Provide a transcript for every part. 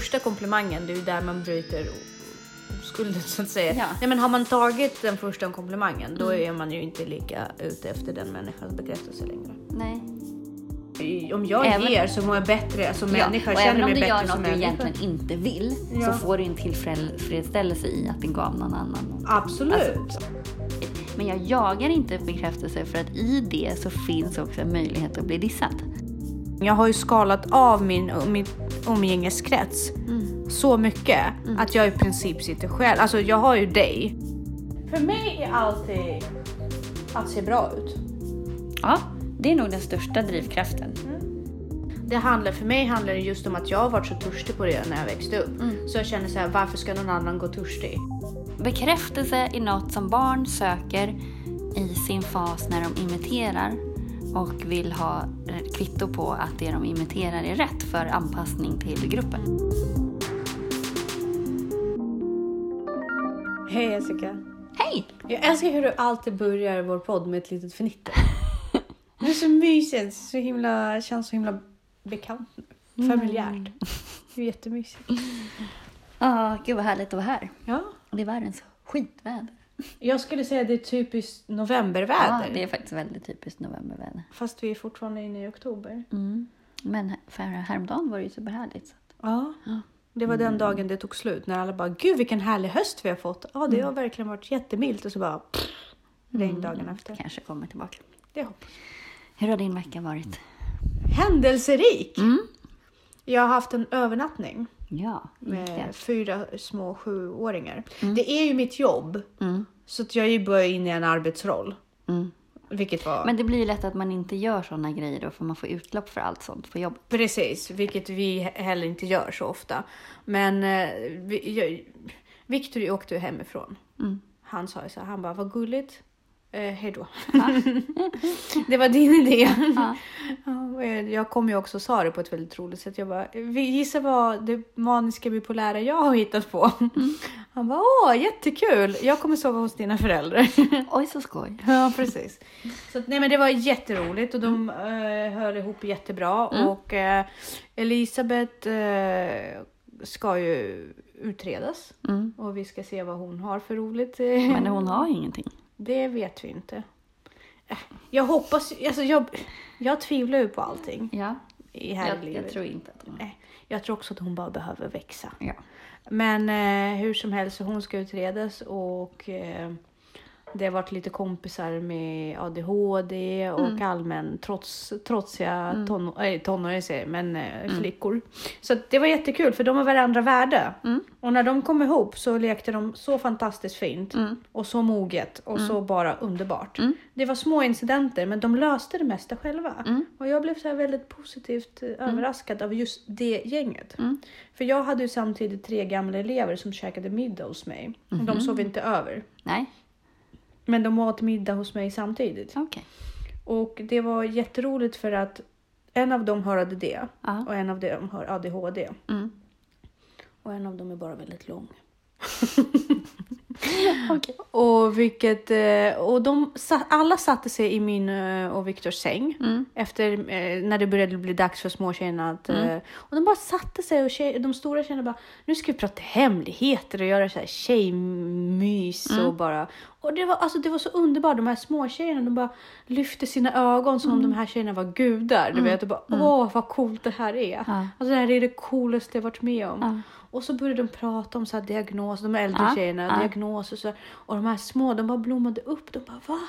första komplimangen, det är ju där man bryter oskulden så att säga. Ja. Nej, men har man tagit den första komplimangen då är man ju inte lika ute efter den människans bekräftelse längre. Nej. Om jag Även- ger så mår jag bättre som människa, och även om du gör något du egentligen inte vill Ja. så får du en tillfredsställelse i att det gav någon annan. Absolut. Men jag jagar inte bekräftelse för att i det så finns också en möjlighet att bli dissad. Jag har ju skalat av min, min umgängeskrets så mycket att jag i princip sitter själv. Alltså jag har ju dig. För mig är alltid att se bra ut. Ja, det är nog den största drivkraften. Det handlar, för mig handlar det just om att jag har varit så törstig på det när jag växte upp. Så jag känner så här, varför ska någon annan gå törstig? Bekräftelse är något som barn söker i sin fas när de imiterar och vill ha eh, kvitto på att det de imiterar är rätt för anpassning till gruppen. Hej Jessica. Hej! Jag älskar hur du alltid börjar vår podd med ett litet fnitter. Det är så mysigt, så himla, känns så himla bekant nu. Familjärt. Det är jättemysigt. Ja, gud vad härligt att vara här. Ja, det är världens skitväder. Jag skulle säga det är typiskt Ja, novemberväder. det är faktiskt väldigt typiskt novemberväder. Fast vi är fortfarande inne i oktober. Mm. Men för häromdagen var det ju superhärligt. Så. Ja. Ja. Det var den dagen det tog slut när alla bara Gud vilken härlig höst vi har fått. Ja det har verkligen varit jättemilt och så bara pff, regn dagen efter. Kanske kommer tillbaka. Det hoppas Hur har din vecka varit? Händelserik! Mm. Jag har haft en övernattning Ja, med fyra små sjuåringar. Det är ju mitt jobb. Mm. Så att jag är ju börjat in i en arbetsroll. Mm. Vilket var Men det blir ju lätt att man inte gör sådana grejer då för man får utlopp för allt sånt på jobbet. Precis, vilket vi he- heller inte gör så ofta. Men eh, vi, jag, Victor åkte ju hemifrån. Mm. Han sa ju så här, han bara vad gulligt. Eh, hej då. det var din idé. Ja. Ja, jag- kom ju också och sa det på ett väldigt roligt sätt. Jag bara, "Vi- gissa vad det maniska bipolära jag har hittat på. Mm. Han bara, åh jättekul. Jag kommer sova hos dina föräldrar. Oj så skoj. Ja, precis. Så, nej, men det var jätteroligt och de eh, höll ihop jättebra. Mm. Och eh, Elisabeth eh, ska ju utredas Mm. och vi ska se vad hon har för roligt. Men hon har ingenting. Det vet vi inte. Eh, Jag hoppas, alltså jag, jag tvivlar ju på allting Ja, i här jag, livet. jag tror inte att hon... Nej, jag tror också att hon bara behöver växa. Ja. Men eh, hur som helst, hon ska utredas och eh, det har varit lite kompisar med ADHD och Mm. allmän trots, trotsiga ton, äh, tonåringar, säger men eh, flickor. Så det var jättekul för de var varandra värde. Mm. Och när de kom ihop så lekte de så fantastiskt fint Mm. och så moget och så bara underbart. Mm. Det var små incidenter men de löste det mesta själva. Mm. Och jag blev så väldigt positivt eh, överraskad av just det gänget. Mm. För jag hade ju samtidigt tre gamla elever som käkade middag hos mig. Och Mhm. De sov inte över. Nej, Men de åt middag hos mig samtidigt. okej. Och det var jätteroligt för att en av dem har ADD Ja. och en av dem har ADHD. Mm. Och en av dem är bara väldigt lång. Okej. Och vilket, eh, och de, alla satte sig i min eh, och Viktors säng. Mm. Efter eh, när det började bli dags för småtjejerna att... Mm. Och de bara satte sig och tjej, de stora tjejerna bara nu ska vi prata hemligheter och göra så här tjejmys Mm. och bara... Och det var, alltså, det var så underbart, de här småtjejerna de bara lyfte sina ögon som om Mm. de här tjejerna var gudar. Du vet, och bara åh vad coolt det här är. Ja. Alltså det här är det coolaste jag varit med om. Ja. Och så började de prata om så här diagnos, de äldre Ja, tjejerna, ja. diagnoser och så. Och de här små, de bara blommade upp. De bara va?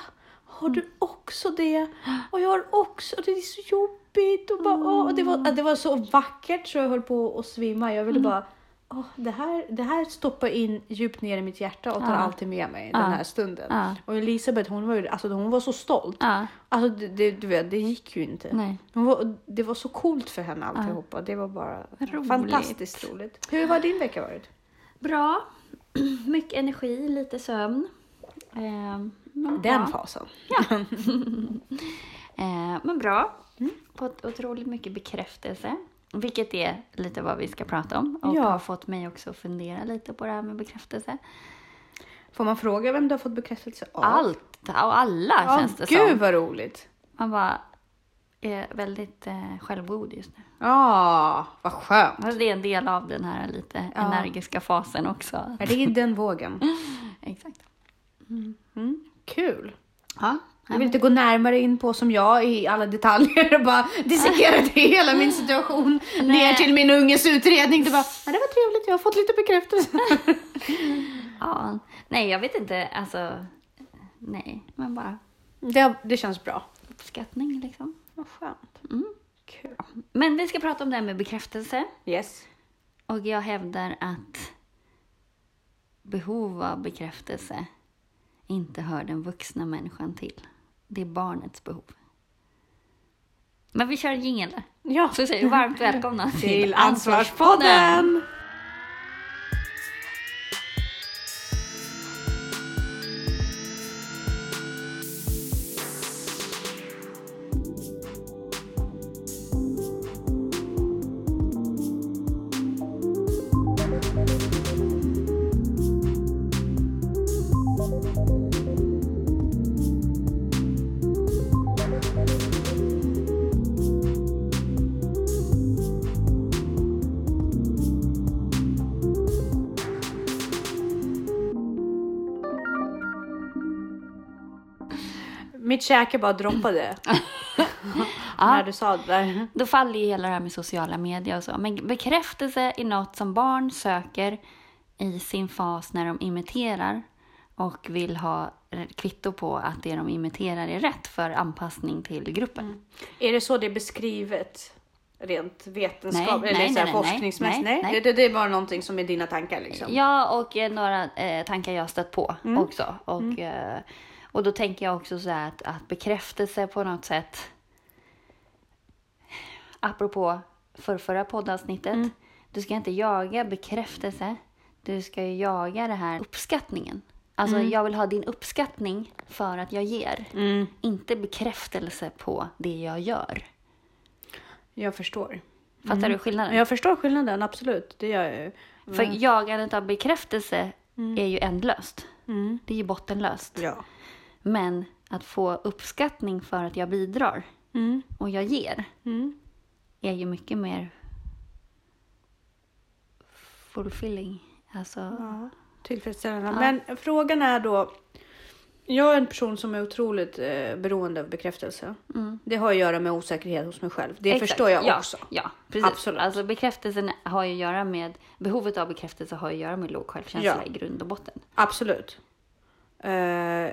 Har du också det? Och jag har också, det är så jobbigt. Och, bara, åh, och det, var, det var så vackert så jag höll på att svimma. Jag ville bara, åh, det, här, det här stoppar in djupt ner i mitt hjärta och tar Ja. alltid med mig Ja. den här stunden. Ja. Och Elisabeth hon var, ju, alltså, hon var så stolt. Ja. Alltså, det, det, du vet, det gick ju inte. Nej. Hon var, det var så coolt för henne alltihopa. Det var bara Roligt. fantastiskt roligt. Hur har din vecka varit? Bra. Mycket energi, lite sömn. Men Den bra. fasen. Eh, men bra. Fått otroligt mycket bekräftelse. Vilket är lite vad vi ska prata om. Och Ja. har fått mig också att fundera lite på det här med bekräftelse. Får man fråga vem du har fått bekräftelse av? Allt och alla Ja, känns det Gud som. vad roligt. Man bara, är väldigt eh, självgod just nu. Ja, vad skönt. Det är en del av den här lite Ja. energiska fasen också. Rid den vågen. Exakt. Mm, kul. Ja, Jag vill inte gå närmare in på som jag i alla detaljer och bara dissekera hela min situation ner till min unges utredning. Det, bara, ja, det var trevligt, jag har fått lite bekräftelse. ja. Nej, jag vet inte. Alltså, nej, men bara Det, det känns bra. uppskattning liksom. Vad skönt. Mm. Kul. Men vi ska prata om det här med bekräftelse. Yes. Och jag hävdar att behov av bekräftelse inte hör den vuxna människan till. Det är barnets behov. Men vi kör en jingel. Ja. Så säger vi varmt välkomna Till Ansvarspodden! Käke bara droppade när du sa det där. Då faller ju hela det här med sociala medier och så. Men bekräftelse är något som barn söker i sin fas när de imiterar och vill ha kvitto på att det de imiterar är rätt för anpassning till gruppen. Är det så det är beskrivet? Rent vetenskapligt Nej, eller nej, så nej, forskningsmässigt? nej, Nej. Det, det, är bara någonting som är dina tankar liksom? Ja, och eh, några eh, tankar jag har stött på Mm. också. Och, eh, och då tänker jag också så här att, att bekräftelse på något sätt, apropå för förra poddavsnittet, Mm. du ska inte jaga bekräftelse, du ska ju jaga det här uppskattningen. Alltså Mm. jag vill ha din uppskattning för att jag ger, inte bekräftelse på det jag gör. Jag förstår. Fattar du skillnaden? Jag förstår skillnaden, absolut. Det gör jag ju. För jagandet av bekräftelse är ju ändlöst. Det är ju bottenlöst. Ja. Men att få uppskattning för att jag bidrar Mm. och jag ger Mm. är ju mycket mer fulfilling. Alltså, Ja, tillfredsställande. Men frågan är då. Jag är en person som är otroligt eh, beroende av bekräftelse. Det har att göra med osäkerhet hos mig själv. Det Mm. Exakt. förstår jag ja, också. Ja, precis. Absolut. Alltså bekräftelsen har ju att göra med, behovet av bekräftelse har att göra med låg självkänsla Ja. i grund och botten. Absolut. Eh,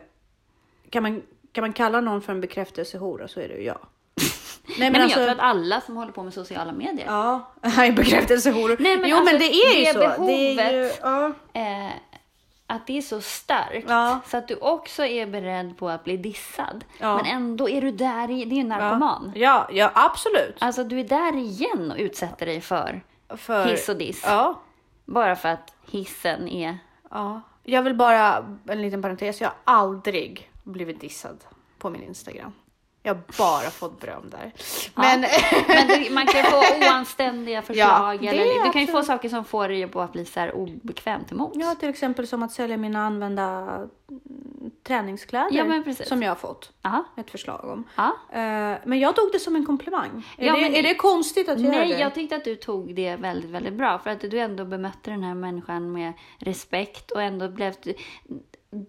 kan, man, kan man kalla någon för en bekräftelsehora så är det ju jag. Nej Men, men jag tror alltså. att alla som håller på med sociala medier Ja, är bekräftelsehoror. Nej, men jo alltså, men det är ju det så. Det är ju, behovet- ja. eh, att det är så starkt Ja. så att du också är beredd på att bli dissad. Ja. Men ändå är du där, i, det är en narkoman. Ja, ja absolut. Alltså du är där igen och utsätter dig för För, hiss och diss. Bara för att hissen är... ja. Jag vill bara, en liten parentes, jag har aldrig blivit dissad på min Instagram. Jag har bara fått beröm där. Men, Men du, man kan få oanständiga förslag. det eller, du kan ju få saker som får dig på att bli så här obekvämt emot. ja, till exempel som att sälja mina använda mm, träningskläder Ja, som jag har fått Aha. ett förslag om. Ja. Eh, men jag tog det som en komplimang. Är, Ja, det, men- är det konstigt att göra Nej, det? jag tyckte att du tog det väldigt, väldigt bra. För att du ändå bemötte den här människan med respekt och ändå blev...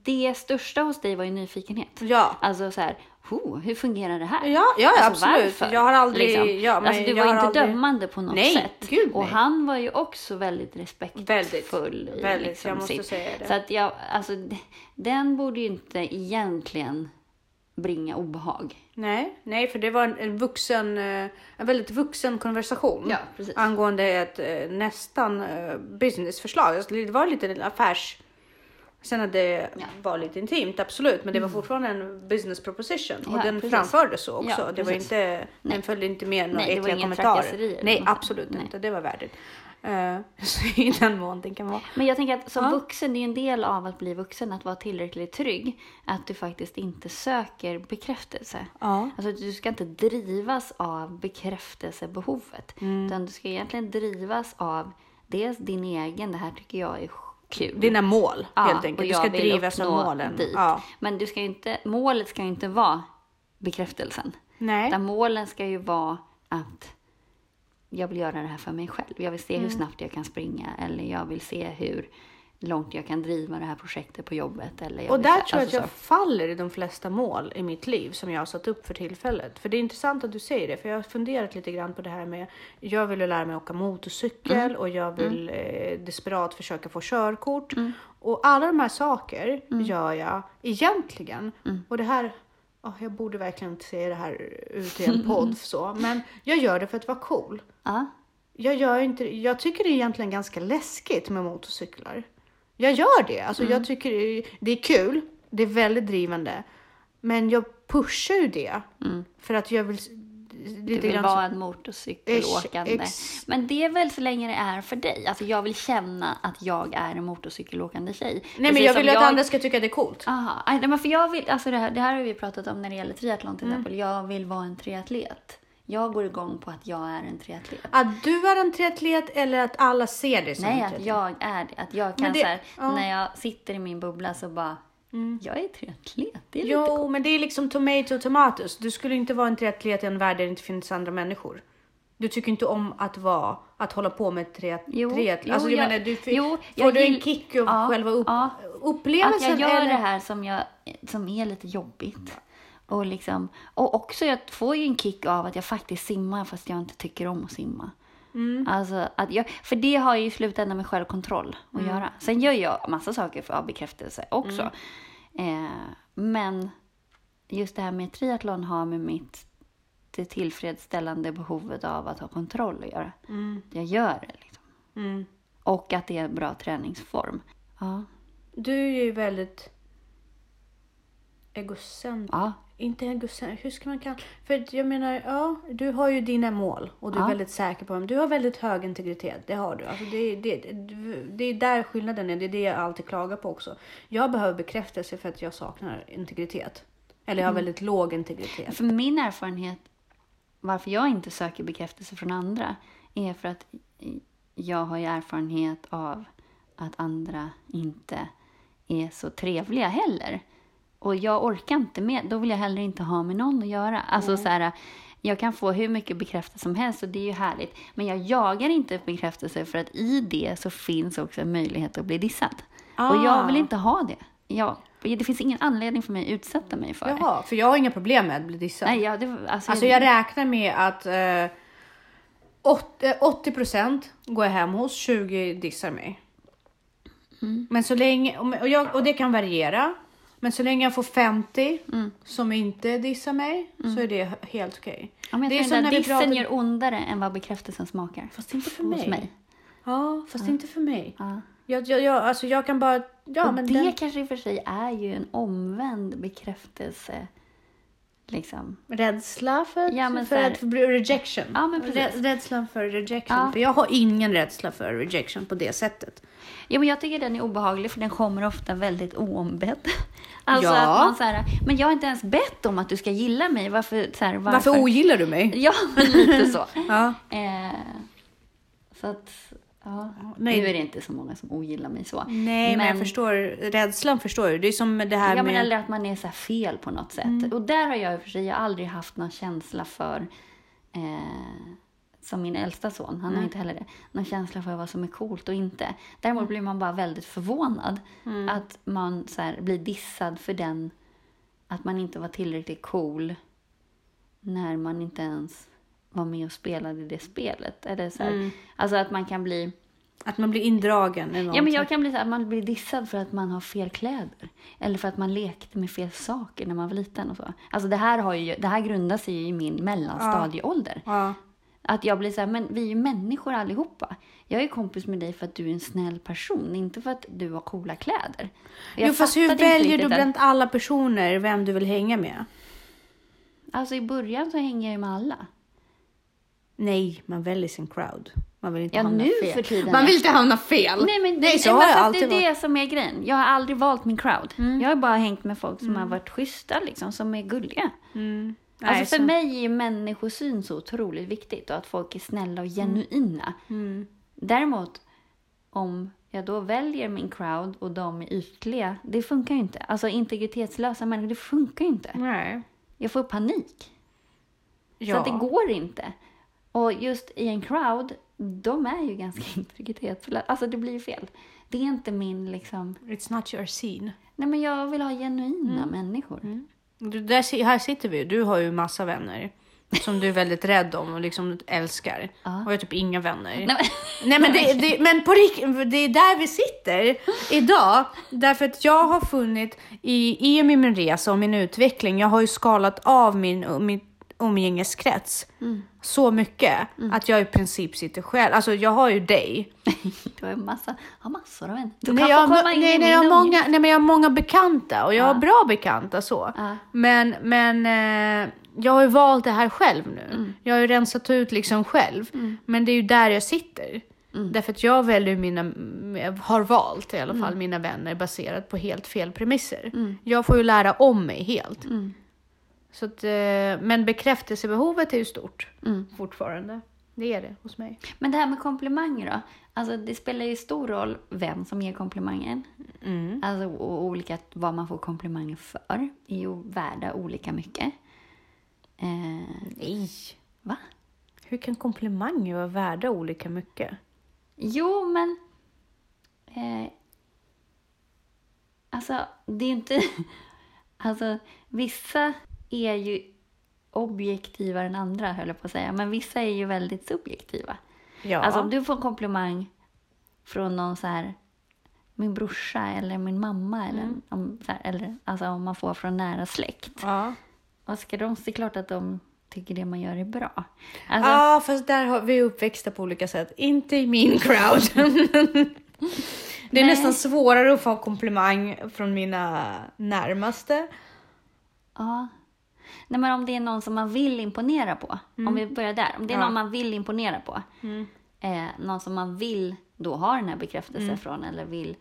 Det största hos dig var ju nyfikenhet. Ja. Alltså så här, oh, hur fungerar det här? Ja, ja Alltså, absolut. varför? Jag har aldrig... Liksom. Ja, men alltså, du var inte aldrig... dömande på något Nej, sätt. gud, och nej. han var ju också väldigt respektfull. Väldigt, i väldigt. liksom Jag måste sitt- säga det. Så att jag, alltså, den borde ju inte egentligen bringa obehag. Nej, nej, för det var en, en vuxen, eh, en väldigt vuxen konversation Ja, angående ett eh, nästan eh, businessförslag. Alltså, det var lite en affärs... Sen att det Ja. Mm. var lite intimt, absolut, men det var fortfarande en business proposition och Ja, den precis. framfördes så också. Ja, det var inte, den följde inte med några äckliga kommentarer. Nej, sätt. absolut Nej. inte. Det var värdigt. Uh, så i den mån det kan vara. Men jag tänker att som vuxen, det är en del av att bli vuxen, att vara tillräckligt trygg. Att du faktiskt inte söker bekräftelse. Ja. Alltså du ska inte drivas av bekräftelsebehovet. Mm. Utan du ska egentligen drivas av dels din egen, det här tycker jag är kul. Dina mål Ja, helt enkelt. Du ska drivas av målen. Dit. Ja. Men du ska inte, målet ska inte vara bekräftelsen. Nej. Utan målen ska ju vara att jag vill göra det här för mig själv. Jag vill se Mm. hur snabbt jag kan springa eller jag vill se hur långt jag kan driva det här projektet på jobbet. Eller Och där tror jag att alltså jag så. faller i de flesta mål i mitt liv som jag har satt upp för tillfället. För det är intressant att du säger det, för jag har funderat lite grann på det här med, jag vill lära mig åka motorcykel Mm. och jag vill eh, desperat försöka få körkort. Mm. Och alla de här saker gör jag egentligen. Mm. Och det här, åh, jag borde verkligen inte säga det här ut i en podd så, men jag gör det för att vara cool. Ja. Jag, gör inte, jag tycker det är egentligen ganska läskigt med motorcyklar. Jag gör det. Alltså Mm. jag tycker det är, kul. Det är väldigt drivande. Men jag pushar ju det. För att jag vill... Du vill vara en motorcykelåkande. Ex- Men det är väl så länge det är för dig. Alltså jag vill känna att jag är en motorcykelåkande tjej. Nej men jag vill ju att andra ska tycka det är coolt. Aha. Nej, men för jag vill, alltså det, här, det här har vi pratat om när det gäller triathlon Mm. till exempel. Jag vill vara en triatlet. Jag går igång på att jag är en triatlet. Att du är en triatlet eller att alla ser dig som Nej, en att triatlet? jag är det. Att jag kan det- så här, ja. Mm. när jag sitter i min bubbla så bara, jag är triatlet. Det är lite Jo, men det är liksom tomato tomatoes. Du skulle inte vara en triatlet i en värld där det inte finns andra människor. Du tycker inte om att vara, att hålla på med triat, Jo, triat. alltså, jag, menar, du, får- jo, får du en kick av Ja, själva upp, ja. upplevelsen? Att jag gör eller? det här som, jag, som är lite jobbigt. Och, liksom, och också jag får ju en kick av att jag faktiskt simmar fast jag inte tycker om att simma. Mm. Alltså att jag, för det har ju i slutändan med självkontroll att Mm. göra. Sen gör jag massa saker för av bekräftelse också. Mm. Eh, men just det här med triathlon har med mitt det tillfredsställande behovet av att ha kontroll att göra. Jag gör det liksom. Mm. Och att det är en bra träningsform. Ja. Du är ju väldigt egocent. ja. Inte egocent, hur ska man kalla För jag menar, ja, du har ju dina mål och du är Ja. väldigt säker på dem. Du har väldigt hög integritet, det har du. Alltså det, det, det, är där skillnaden är, det är det jag alltid klagar på också. Jag behöver bekräftelse för att jag saknar integritet. Eller jag har väldigt låg integritet. För min erfarenhet, varför jag inte söker bekräftelse från andra, är för att jag har ju erfarenhet av att andra inte är så trevliga heller. Och jag orkar inte med, då vill jag heller inte ha med någon att göra. Alltså så här, jag kan få hur mycket bekräftelse som helst och det är ju härligt. Men jag jagar inte bekräftelse för att i det så finns också en möjlighet att bli dissad. Och jag vill Ah. inte ha det. Jag, det finns ingen anledning för mig att utsätta mig för det. Jaha, för jag har inga problem med att bli dissad. Nej, ja, det, alltså, Alltså jag räknar med att eh, åt- eh, 80% går jag hem hos, 20 dissar mig. Mm. Men så länge, och jag, och det kan variera. Men så länge jag får 50 Mm. som inte dissar mig så är det helt okej. Ja, det är som när dissen pratar- gör ondare än vad bekräftelsen smakar. Fast inte för mig. mig. Ja, fast inte för mig. Ja. Jag, jag, jag, alltså jag kan bara... Ja, och men det den, kanske i och för sig är ju en omvänd bekräftelse. Liksom. rädsla för, Ja, för här- bli rejection. Ja, men precis. Rädslan för rejection. Ja. För jag har ingen rädsla för rejection på det sättet. Ja, men jag tycker den är obehaglig för den kommer ofta väldigt oombedd. Alltså Ja. att man så här, men jag har inte ens bett om att du ska gilla mig. Varför? Så här, varför? Varför ogillar du mig? Ja, men lite så. Ja. Eh, så att, ja. nej. Nu är det inte så många som ogillar mig så. Nej, men, jag förstår. Rädslan förstår du. Det är som det här Ja, men med... eller att man är så fel på något sätt. Mm. Och där har jag i och för sig aldrig haft någon känsla för, eh, som min äldsta son, han Mm. har inte heller det, någon känsla för vad som är coolt och inte. Däremot Mm. blir man bara väldigt förvånad att man så här, blir dissad för den, att man inte var tillräckligt cool när man inte ens var med och spelade det spelet. Eller så här, Mm. Alltså att man kan bli Att man blir indragen något. Ja, men jag kan bli så att man blir dissad för att man har fel kläder. Eller för att man lekte med fel saker när man var liten och så. Alltså det här, har ju, det här grundar sig ju i min mellanstadieålder. Ja. Att jag blir så här, men vi är ju människor allihopa. Jag är kompis med dig för att du är en snäll person, inte för att du har coola kläder. Jag Jo, fast hur väljer du bland alla personer vem du vill hänga med? Alltså i början så hänger jag ju med alla. Nej, man väljer sin crowd. Man vill inte Ja, hamna nu fel. för tiden, Man vill inte hamna fel. Nej, men, Nej, så nej, har men jag fast alltid det är varit. det som är grejen. Jag har aldrig valt min crowd. Mm. Jag har bara hängt med folk som har varit schyssta, liksom, som är gulliga. Nej, Alltså för så- mig är människosyn så otroligt viktigt och att folk är snälla och genuina. Mm. Däremot, om jag då väljer min crowd och de är ytliga, det funkar ju inte. Alltså integritetslösa människor, det funkar ju inte. Nej. Jag får panik. Så Ja. att det går inte. Och just i en crowd, de är ju ganska integritetsfulla. Alltså det blir ju fel. Det är inte min liksom... It's not your scene. Nej men jag vill ha genuina Mm. människor. Du, där, här sitter vi. Du har ju massa vänner som du är väldigt rädd om och liksom älskar. Och jag har typ inga vänner. Nej, men- Nej men, det, det, men på det är där vi sitter idag. Därför att jag har funnit i, i min resa och min utveckling, jag har ju skalat av min, min umgängeskrets så mycket att jag i princip sitter själv. Alltså jag har ju dig. Du har ju massa, har massor av vänner. Du Nej, kan jag, få komma in nej, i nej, jag, har många, nej, men jag har många bekanta och jag har bra bekanta så. Ja. Men, men eh, jag har ju valt det här själv nu. Mm. Jag har ju rensat ut liksom själv. Men det är ju där jag sitter. Mm. Därför att jag väljer mina, har valt i alla fall mina vänner baserat på helt fel premisser. Mm. Jag får ju lära om mig helt. Så att, eh, men bekräftelsebehovet är ju stort Mm. fortfarande. Det är det hos mig. Men det här med komplimanger då? Alltså det spelar ju stor roll vem som ger komplimangen. Mm. Alltså och olika, vad man får komplimanger för är ju värda olika mycket. Eh, Nej. va? Hur kan komplimanger vara värda olika mycket? Jo, men... Eh, alltså, det är inte... Alltså, vissa är ju objektivare än andra, höll jag på att säga. Men vissa är ju väldigt subjektiva. Ja. Alltså, om du får en komplimang från någon så här... Min brorsa eller min mamma eller, om, så här, eller alltså om man får från nära släkt. ja. Vad ska de... Det är klart att de tycker det man gör är bra. Alltså, Ja, fast där har vi uppväxta på olika sätt. Inte i min crowd. det är Nej. nästan svårare att få komplimang från mina närmaste. Ja. Nej, men om det är någon som man vill imponera på. Om vi börjar där. Om det är Mm. Ja. någon man vill imponera på. Eh, någon som man vill då ha den här bekräftelsen Mm. från. Eller vill.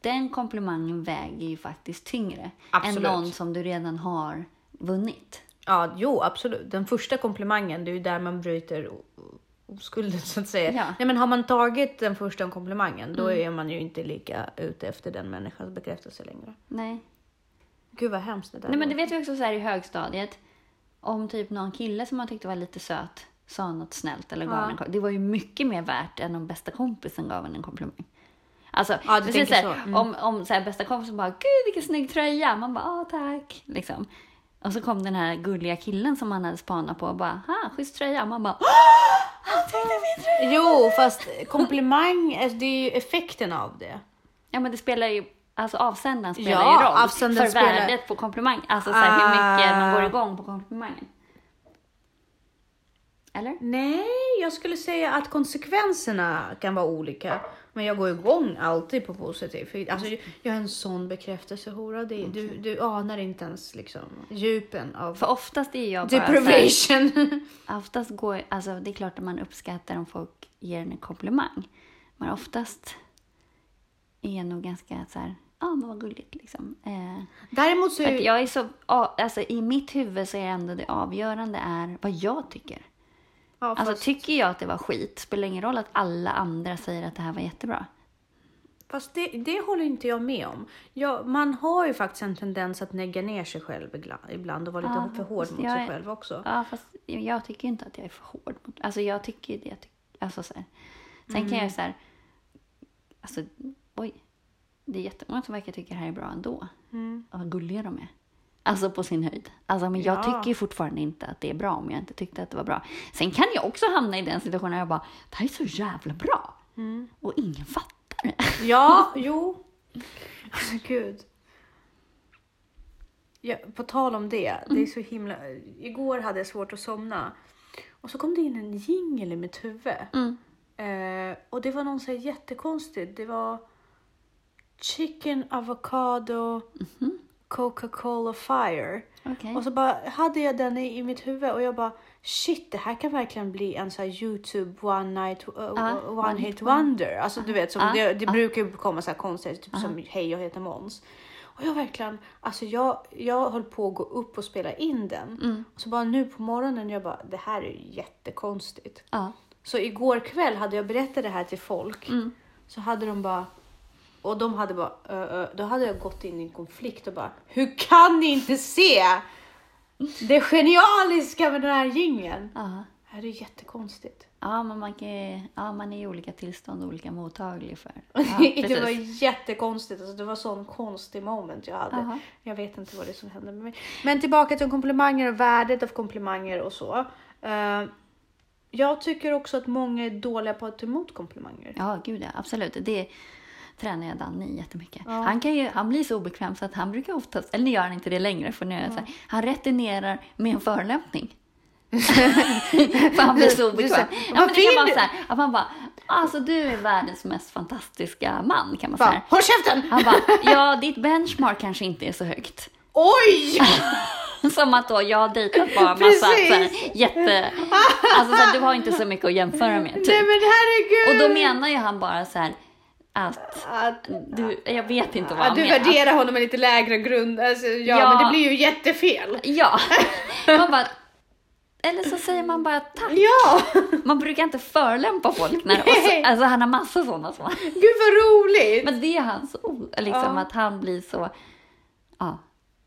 Den komplimangen väger ju faktiskt tyngre. Absolut. Än någon som du redan har vunnit. Ja, jo, absolut. Den första komplimangen, det är ju där man bryter oskulden så att säga. Ja. Mm. Nej, men har man tagit den första komplimangen, då är man ju inte lika ute efter den människans bekräftelse längre. Nej. Gud vad hemskt det där Nej men det vet vi också så här i högstadiet. Om typ någon kille som man tyckte var lite söt sa något snällt eller gav Ja. en en kom- Det var ju mycket mer värt än om bästa kompisen gav en en komplimang. Alltså, Ja, du precis så här. Mm. om, om så här, bästa kompisen bara “Gud vilken snygg tröja!” Man bara “Ah tack!” liksom. Och så kom den här gulliga killen som man hade spanat på och bara “Ha, schysst tröja!” Man bara “Åh, han tyckte min tröja!” Jo, fast komplimang, alltså, det är ju effekten av det. Ja men det spelar ju, alltså avsändaren spelar Ja, ju roll för spelar- värdet på komplimang. Alltså så här, hur mycket man Ah. går igång på komplimangen. Eller? Nej, jag skulle säga att konsekvenserna kan vara olika. Men jag går igång alltid på positivt. Alltså, jag är en sån bekräftelsehora. Det, du, du anar inte ens liksom, djupen av För oftast är jag bara så här, deprivation. oftast går, alltså det är klart att man uppskattar om folk ger en en komplimang. Men oftast är jag nog ganska så här, ja men vad gulligt liksom. Eh, Däremot så är att jag är så, alltså i mitt huvud så är ändå det avgörande är vad jag tycker. ja, Alltså fast, tycker jag att det var skit, spelar ingen roll att alla andra säger att det här var jättebra. fast det, det håller inte jag med om. Jag, man har ju faktiskt en tendens att negga ner sig själv ibland- och vara lite Ja, för hård mot sig är- själv också. Ja, fast jag tycker inte att jag är för hård. Mot, alltså jag tycker det. Jag tyck, alltså så här. Sen kan Mm. jag så här, alltså oj, det är jättemånga som verkar tycka det här är bra ändå. Mm. Och vad gulliga de är. Alltså på sin höjd. Alltså men jag Ja. tycker fortfarande inte att det är bra om jag inte tyckte att det var bra. Sen kan jag också hamna i den situationen där jag bara, det här är så jävla bra. Mm. Och ingen fattar det. Ja, jo. Alltså gud. Ja, på tal om det, det är så himla... Igår hade jag svårt att somna. Och så kom det in en jingel i mitt huvud. Mm. Eh, och det var någon så här jättekonstigt. Det var chicken, avocado, Coca-Cola fire. Okej. Och så bara hade jag den i, i mitt huvud och jag bara shit, det här kan verkligen bli en sån här Youtube one night, uh, Ja, one, hit wonder. Alltså du vet, som Ja, det, det brukar ju komma så här konstiga, typ som hej jag heter Måns. Och jag verkligen, alltså jag, jag höll på att gå upp och spela in den. Mm. Och så bara nu på morgonen, jag bara det här är ju jättekonstigt. Så igår kväll hade jag berättat det här till folk. Mm. Så hade de bara... Och de hade bara... ö, ö, då hade jag gått in i en konflikt och bara... Hur kan ni inte se Det genialiska med den här jingeln. Ja. Det är jättekonstigt. Ja, men man, kan, ja, man är i olika tillstånd och olika mottaglig för. Ja, det var jättekonstigt. Alltså, det var sån konstig moment jag hade. Jaha. Jag vet inte vad det är som hände med mig. Men tillbaka till komplimanger och värdet av komplimanger och så. Eh, jag tycker också att många är dåliga på att ta emot komplimanger. Ja, gud ja, absolut. Det tränar jag Danne i jättemycket. Ja. Han, kan ju, han blir så obekväm så att han brukar oftast, eller nu gör han inte det längre, för nu är jag så här, han returnerar med en förolämpning. för han blir så Du obekväm. säger, Ja, "Vad men det kan vara du-" så här, att man bara, alltså du är världens mest fantastiska man, kan man Bara, säga. Håll käften! Han bara, ja ditt benchmark kanske inte är så högt. Oj! Som att då jag har dejtat bara massa så här, Precis. jätte... Alltså så här, du har inte så mycket att jämföra med. Typ. Nej men herregud! Och då menar ju han bara så här att Att, du, jag vet inte vad att han du menar. värderar honom med lite lägre grund. Alltså, ja, Ja. men det blir ju jättefel. Ja. Man bara, eller så säger man bara tack. Ja! Man brukar inte förolämpa folk. När, så, alltså han har massa sådana. Så. Gud vad roligt! Men det är hans ord. Liksom Ja. att han blir så... Ja.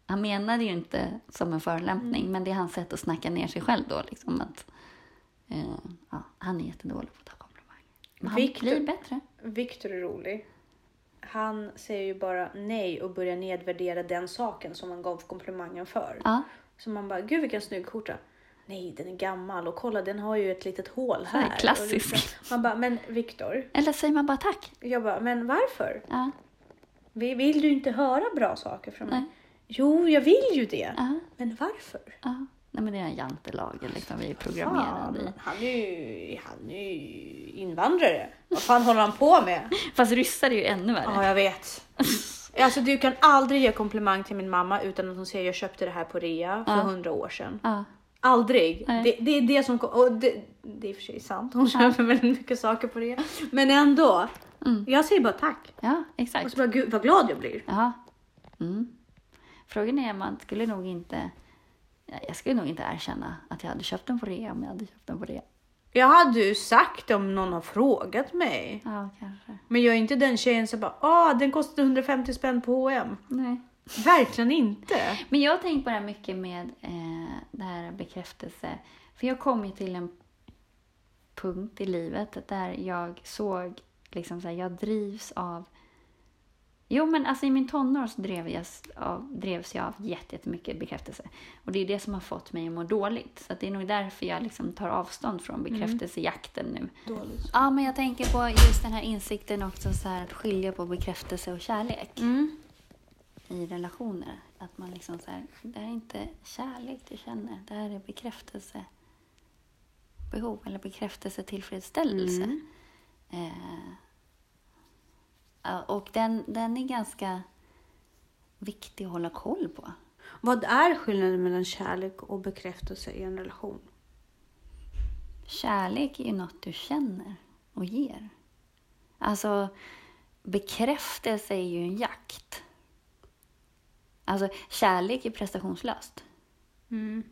Han menade ju inte som en förolämpning, Mm. men det är hans sätt att snacka ner sig själv då. Liksom att, eh, ja, han är jättedålig på att ta komplimanger. Men han Victor- blir bättre. Victor är rolig. Han säger ju bara nej och börjar nedvärdera den saken som han gav komplimangen för. Ja. Så man bara, gud vilken snygg skjorta. Nej, den är gammal och kolla den har ju ett litet hål här, klassisk. Liksom- Man bara, men Victor. Eller säger man bara tack. Jag bara, men varför? Ja. Vi- Vill du inte höra bra saker från mig? Nej. Jo, jag vill ju det. Ja. Men varför? Ja. Nej, men det är jantelagen liksom. Vi är programmerade i. han är ju han är ju invandrare. Vad fan håller han på med? Fast ryssar är ju ännu värre. Ja, jag vet. Alltså du kan aldrig ge komplimang till min mamma utan att hon säger jag köpte det här på rea för Ja. hundra år sedan. Ja. Aldrig. Det, det är det som och det, det är i och för sig sant. Hon köper väldigt mycket saker på rea. Men ändå. Mm. Jag säger bara tack. ja, Och exakt. så bara gud vad glad jag blir. Ja. Mm. Frågan är om man skulle nog inte... Jag skulle nog inte erkänna att jag hade köpt den på rea om jag hade köpt den på rea. Jag hade ju sagt om någon har frågat mig. Ja, kanske. Men jag är inte den tjejen som bara ah den kostade 150 spänn på H&M. Nej. Verkligen inte. Men jag har tänkt på det här mycket med eh, det här bekräftelse. För jag kom ju till en punkt i livet där jag såg, liksom så här, jag drivs av... Jo, men alltså i min tonår så drev jag, av, drevs jag av jätte- jättemycket bekräftelse. Och det är det som har fått mig att må dåligt. Så att det är nog därför jag liksom tar avstånd från bekräftelsejakten nu. Dåligt. Ja, men jag tänker på just den här insikten också, så här, att skilja på bekräftelse och kärlek Mm. i relationer. Att man liksom så här, det här är inte kärlek du känner, det här är bekräftelse behov eller bekräftelse tillfredsställelse. Mm. Eh, och den, den är ganska viktig att hålla koll på. Vad är skillnaden mellan kärlek och bekräftelse i en relation? Kärlek är ju något du känner och ger. Alltså, bekräftelse är ju en jakt. Alltså, kärlek är prestationslöst. Mm.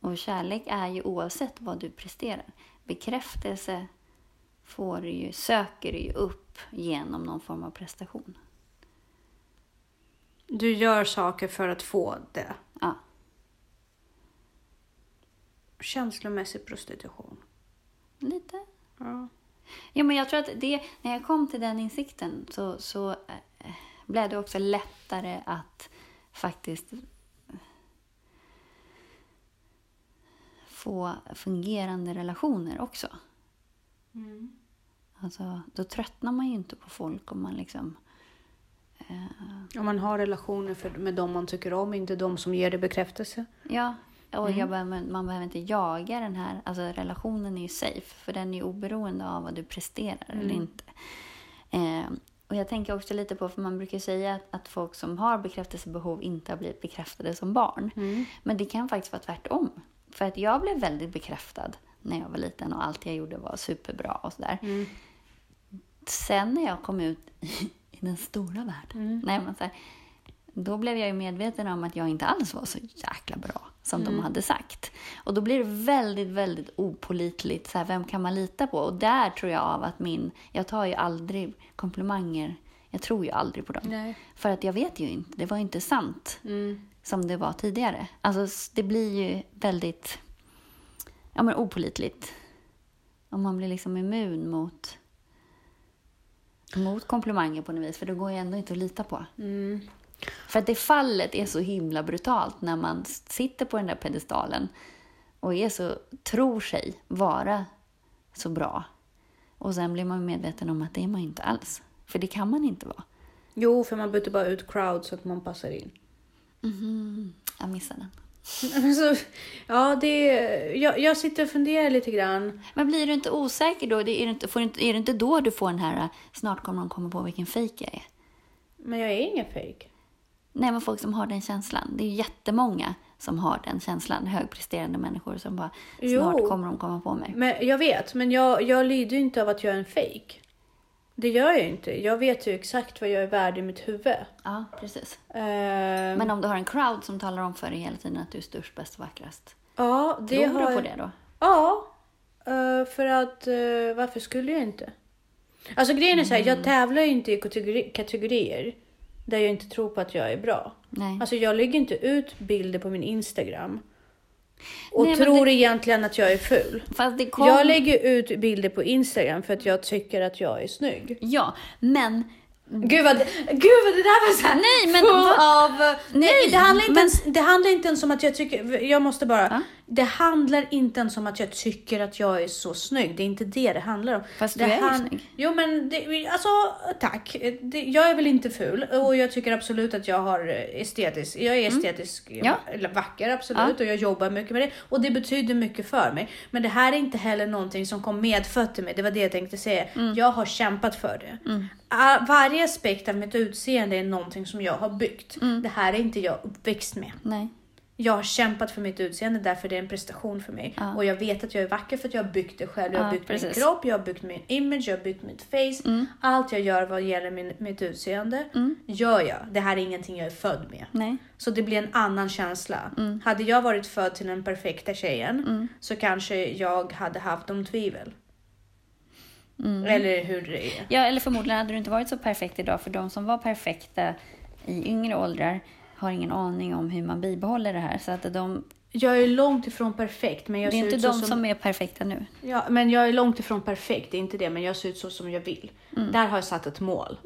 Och kärlek är ju oavsett vad du presterar. Bekräftelse får du ju, söker du ju upp genom någon form av prestation. Du gör saker för att få det. Ja, Känslomässig prostitution. lite. Ja. Ja, men jag tror att det, när jag kom till den insikten så, så eh, blev det också lättare att faktiskt få fungerande relationer också. Alltså, då tröttnar man ju inte på folk om man liksom... Eh, Om man har relationer för, med dem man tycker om, inte de som ger dig bekräftelse. ja, och jag behöver, man behöver inte jaga den här... Alltså relationen är ju safe, för den är ju oberoende av vad du presterar eller inte. Eh, och jag tänker också lite på, för man brukar säga att, att folk som har bekräftelsebehov inte har blivit bekräftade som barn. Men det kan faktiskt vara tvärtom. För att jag blev väldigt bekräftad när jag var liten och allt jag gjorde var superbra och sådär. Sen när jag kom ut i den stora världen, nej, men så här, då blev jag ju medveten om att jag inte alls var så jäkla bra som de hade sagt. Och då blir det väldigt, väldigt opolitligt. Så här, vem kan man lita på? Och där tror jag av att min... Jag tar ju aldrig komplimanger. Jag tror ju aldrig på dem. Nej. För att jag vet ju inte. Det var ju inte sant. Mm. som det var tidigare. Alltså det blir ju väldigt ja, men opålitligt. Om man blir liksom immun mot, mot komplimanger på något vis. För det går ju ändå inte att lita på. Mm. För att det fallet är så himla brutalt när man sitter på den där pedestalen och är så, tror sig vara så bra. Och sen blir man medveten om att det är man inte alls. För det kan man inte vara. Jo, för man byter bara ut crowd så att man passar in. Jag missade den. Men så, ja, det, jag, jag sitter och funderar lite grann. Men blir du inte osäker då? Det är, det inte, får inte, är det inte då du får den här snart kommer de komma på vilken fejk jag är? Men jag är ingen fake. Nej, men folk som har den känslan. Det är ju jättemånga som har den känslan. Högpresterande människor som bara Jo. snart kommer de komma på mig. Men jag vet, men jag, jag lider ju inte av att jag är en fake. Det gör jag ju inte. Jag vet ju exakt vad jag är värd i mitt huvud. Ja, precis. Ehm, Men om du har en crowd som talar om för dig hela tiden att du är störst, bäst och vackrast. ja, det Tror har... du på det då? Ja, eh, för att eh, varför skulle jag inte? Alltså grejen är så här, Mm. jag tävlar ju inte i kategori, kategorier där jag inte tror på att jag är bra. Nej. Alltså jag lägger inte ut bilder på min Instagram och Nej, tror det- egentligen att jag är ful. Kom... Jag lägger ut bilder på Instagram för att jag tycker att jag är snygg. Ja, men... Gud vad, gud vad det där var så här Nej, men full av... Nej, Nej, det handlar, inte men- ens, det handlar inte ens om att jag tycker... Jag måste bara... Ja. Det handlar inte ens om att jag tycker att jag är så snygg. Det är inte det det handlar om. Fast det du är ju han- snygg. Jo men det, alltså tack. Det, jag är väl inte ful och jag tycker absolut att jag har estetisk. Jag är estetisk Mm. Ja. vacker absolut och jag jobbar mycket med det och det betyder mycket för mig. Men det här är inte heller någonting som kom medfött till mig. Det var det jag tänkte säga. Mm. Jag har kämpat för det. Ah, Varje aspekt av mitt utseende är någonting som jag har byggt. Mm. Det här är inte jag uppväxt med. Nej. Jag har kämpat för mitt utseende därför det är en prestation för mig. Ja. Och jag vet att jag är vacker för att jag har byggt det själv. Jag har Ja, byggt min precis. kropp, jag har byggt min image, jag har byggt mitt face. Mm. Allt jag gör vad gäller min, mitt utseende gör jag. Det här är ingenting jag är född med. Nej. Så det blir en annan känsla. Mm. Hade jag varit född till den perfekta tjejen så kanske jag hade haft de tvivel. Mm. Eller hur det är. Ja, eller förmodligen hade du inte varit så perfekt idag för de som var perfekta i yngre åldrar har ingen aning om hur man bibehåller det här. Så att de, Jag är långt ifrån perfekt men jag det är ser inte de som... som är perfekta nu. Ja, men jag är långt ifrån perfekt, det är inte det, men jag ser ut så som jag vill. Mm. Där har jag satt ett mål.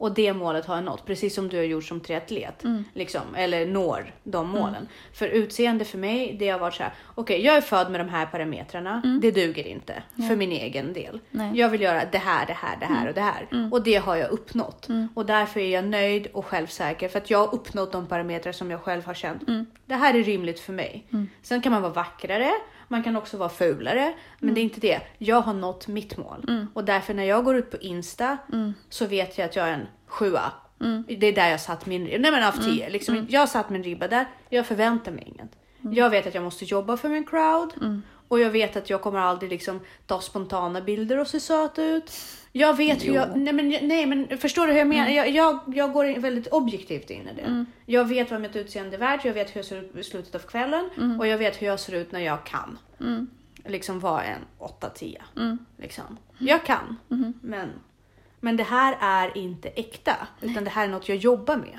Och det målet har jag nått, precis som du har gjort som triatlet. Mm. Liksom, eller når de målen. För utseende för mig, det har varit så här, okej jag är född med de här parametrarna, det duger inte för min egen del. Mm. Nej. Mm. Jag vill göra det här, det här, det här och det här. Och det har jag uppnått. Och därför är jag nöjd och självsäker för att jag har uppnått de parametrar som jag själv har känt. Mm. Det här är rimligt för mig. Sen kan man vara vackrare, man kan också vara fulare, men det är inte det. Jag har nått mitt mål och därför när jag går ut på Insta så vet jag att jag är en sjua. Det är där jag satt min ribba. Nej men av tio. Liksom, Jag satt min ribba där. Jag förväntar mig inget. Jag vet att jag måste jobba för min crowd och jag vet att jag kommer aldrig liksom ta spontana bilder och se söt ut. Jag vet hur jag, nej men, nej men förstår du hur jag menar? Jag, jag, jag går in väldigt objektivt in i det. Jag vet vad mitt utseende är värt, jag vet hur jag ser ut i slutet av kvällen och jag vet hur jag ser ut när jag kan. Liksom vara en 8-10. Liksom. Jag kan, men, men det här är inte äkta utan det här är något jag jobbar med.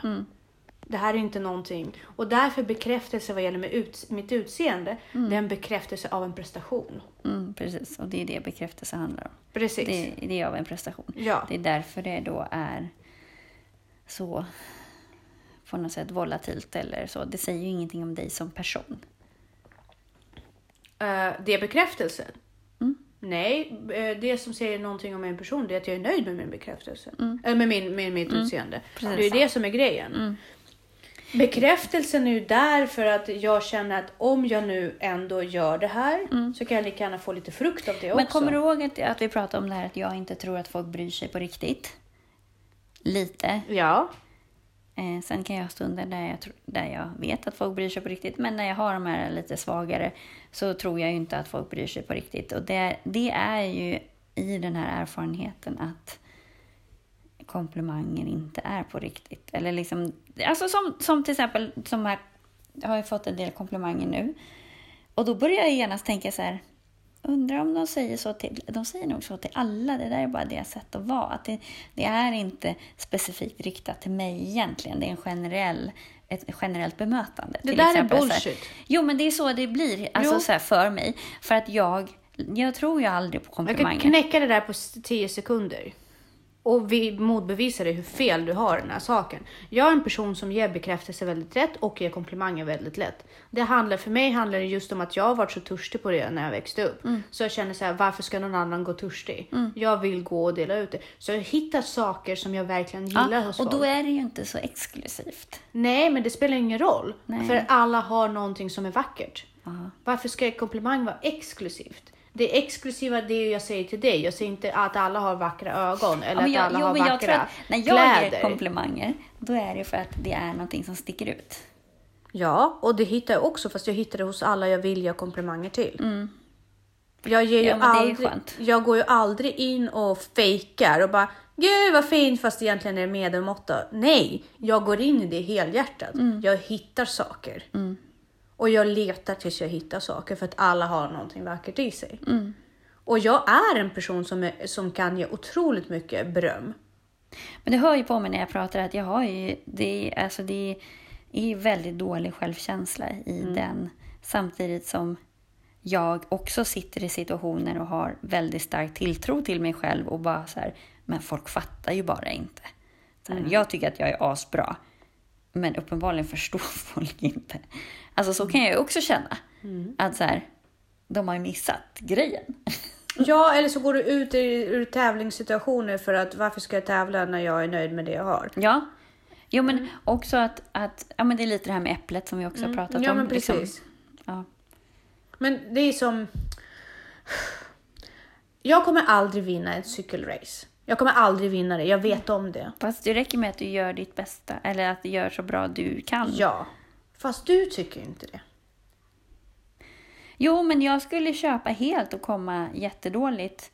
Det här är inte någonting. Och därför bekräftelse vad gäller ut, mitt utseende, det är en bekräftelse av en prestation. Mm, precis, och det är det bekräftelse handlar om. Precis. Det, det är av en prestation. Ja. Det är därför det då är så på något sätt volatilt eller så. Det säger ju ingenting om dig som person. Eh, det är bekräftelsen. Mm. Nej, eh, det som säger någonting om en person det är att jag är nöjd med min bekräftelse. Mm. Eller med, min, med mitt utseende. Precis. Det är det som är grejen. Mm. Bekräftelsen är ju där för att jag känner att om jag nu ändå gör det här så kan jag lika gärna få lite frukt av det Mm. Men också. kommer du ihåg att, att vi pratade om det här att jag inte tror att folk bryr sig på riktigt? Lite. Ja. Eh, sen kan jag ha stunder där jag, där jag vet att folk bryr sig på riktigt. Men när jag har de här lite svagare så tror jag ju inte att folk bryr sig på riktigt. Och det, det är ju i den här erfarenheten att komplimanger inte är på riktigt. Eller liksom, alltså som, som till exempel, som här, jag har ju fått en del komplimanger nu. Och då börjar jag genast tänka så här, undrar om de säger så till, de säger nog så till alla, det där är bara deras sätt att vara. Att det, det är inte specifikt riktat till mig egentligen, det är en generell ett generellt bemötande. Det där är exempel, här. bullshit. Jo, men det är så det blir alltså, Jo. så här, för mig. För att jag, jag tror ju aldrig på Jag kan komplimanger. knäcka det där på 10 sekunder. Och vi motbevisa dig hur fel du har den här saken. Jag är en person som ger bekräftelse väldigt lätt och ger komplimanger väldigt lätt. Det handlar, för mig handlar det just om att jag har varit så törstig på det när jag växte upp. Mm. Så jag känner så här, varför ska någon annan gå törstig? Jag vill gå och dela ut det. Så jag hittar saker som jag verkligen gillar ja, hos och folk. då är det ju inte så exklusivt. Nej, men det spelar ingen roll. Nej. För alla har någonting som är vackert. Varför ska komplimang vara exklusivt? Det exklusiva det jag säger till dig. Jag säger inte att alla har vackra ögon eller Ja, men att jag, alla jo, har jag vackra att när jag kläder. ger komplimanger, då är det för att det är någonting som sticker ut. Ja, och det hittar jag också fast jag hittar det hos alla jag vill ge komplimanger till. Jag ger ju Mm. Ja, aldrig, jag går ju aldrig in och fejkar och bara Gud vad fint fast egentligen är det medelmåtta. Nej, jag går in i det helhjärtat. Mm. Jag hittar saker. Och jag letar tills jag hittar saker för att alla har någonting vackert i sig. Mm. Och jag är en person som, är, som kan ge otroligt mycket beröm. Men det hör ju på mig när jag pratar att jag har ju, det är, alltså det är ju väldigt dålig självkänsla i Mm. den. Samtidigt som jag också sitter i situationer och har väldigt stark tilltro till mig själv och bara så här, men folk fattar ju bara inte. Så här, Mm. Jag tycker att jag är asbra, men uppenbarligen förstår folk inte. Alltså så kan jag också känna. Mm. Att så här, de har ju missat grejen. Ja, eller så går du ut i, ur tävlingssituationer för att varför ska jag tävla när jag är nöjd med det jag har? Ja. Jo, men Mm. också att, att ja, men det är lite det här med äpplet som vi också har pratat Ja, om. men liksom. precis. Ja. Men det är som... Jag kommer aldrig vinna ett cykelrace. Jag kommer aldrig vinna det, jag vet om det. Fast det räcker med att du gör ditt bästa, eller att du gör så bra du kan. Ja, fast du tycker inte det. Jo, men jag skulle köpa helt och komma jättedåligt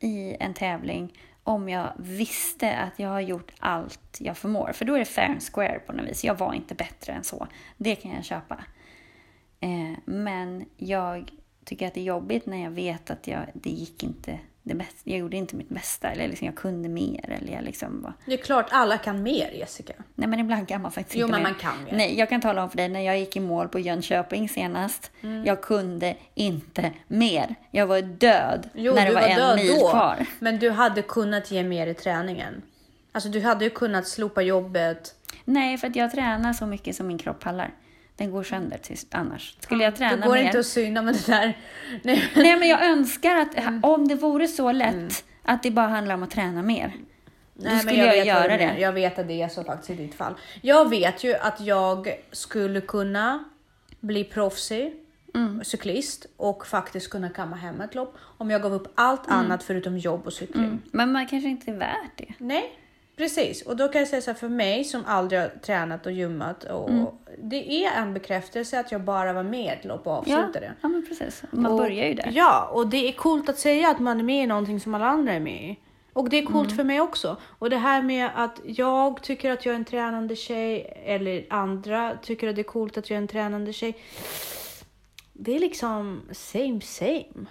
i en tävling om jag visste att jag har gjort allt jag förmår. För då är det fair and square på något vis. Jag var inte bättre än så. Det kan jag köpa. Eh, men jag tycker att det är jobbigt när jag vet att jag, det gick inte det bästa. Jag gjorde inte mitt bästa, eller liksom jag kunde mer. Eller jag liksom var, Det är klart alla kan mer Jessica. Nej men ibland kan man faktiskt Jo, inte men mer. man kan mer. Nej, jag kan tala om för dig när jag gick i mål på Jönköping senast. Mm. Jag kunde inte mer. Jag var död Jo, när det var, var en död mil då. kvar. Men du hade kunnat ge mer i träningen. Alltså du hade ju kunnat slopa jobbet. Nej, för att jag tränar så mycket som min kropp pallar. Den går sönder till, annars. Skulle jag Det träna går mer... inte att syna med det där. Nej. Nej, men jag önskar att Mm. om det vore så lätt att det bara handlar om att träna mer. Då Nej, men skulle jag, vad göra det. Jag vet att det är så faktiskt i ditt fall. Jag vet ju att jag skulle kunna bli proffsig Mm. cyklist och faktiskt kunna kamma hem ett lopp om jag gav upp allt annat förutom jobb och cykling. Mm. Men man kanske inte är värt det. Nej, precis. Och då kan jag säga så här för mig som aldrig har tränat och gymmat och Mm. Det är en bekräftelse att jag bara var med i ett lopp och Ja, avslutade det. ja, men precis. Man Och- börjar ju där. Ja, och det är coolt att säga att man är med i någonting som alla andra är med i. Och det är coolt Mm. för mig också. Och det här med att jag tycker att jag är en tränande tjej eller andra tycker att det är coolt att jag är en tränande tjej. Det är liksom same same.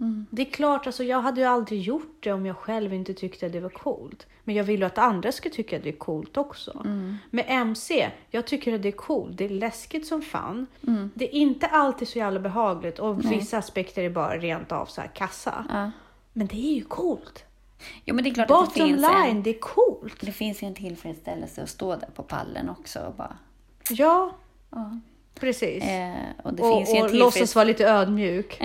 Mm. Det är klart, alltså, jag hade ju aldrig gjort det om jag själv inte tyckte att det var coolt. Men jag vill ju att andra ska tycka att det är coolt också. Mm. Med MC, jag tycker att det är coolt. Det är läskigt som fan. Mm. Det är inte alltid så jävla behagligt och vissa aspekter är bara rent av så här kassa. Ja. Men det är ju coolt. Jo, men det är klart att det Bottom finns en... line, det är coolt. Det finns ju en tillfredsställelse att stå där på pallen också och bara... Ja, Ja. Precis. Eh, och det och finns ju en och tillfreds... låtsas vara lite ödmjuk.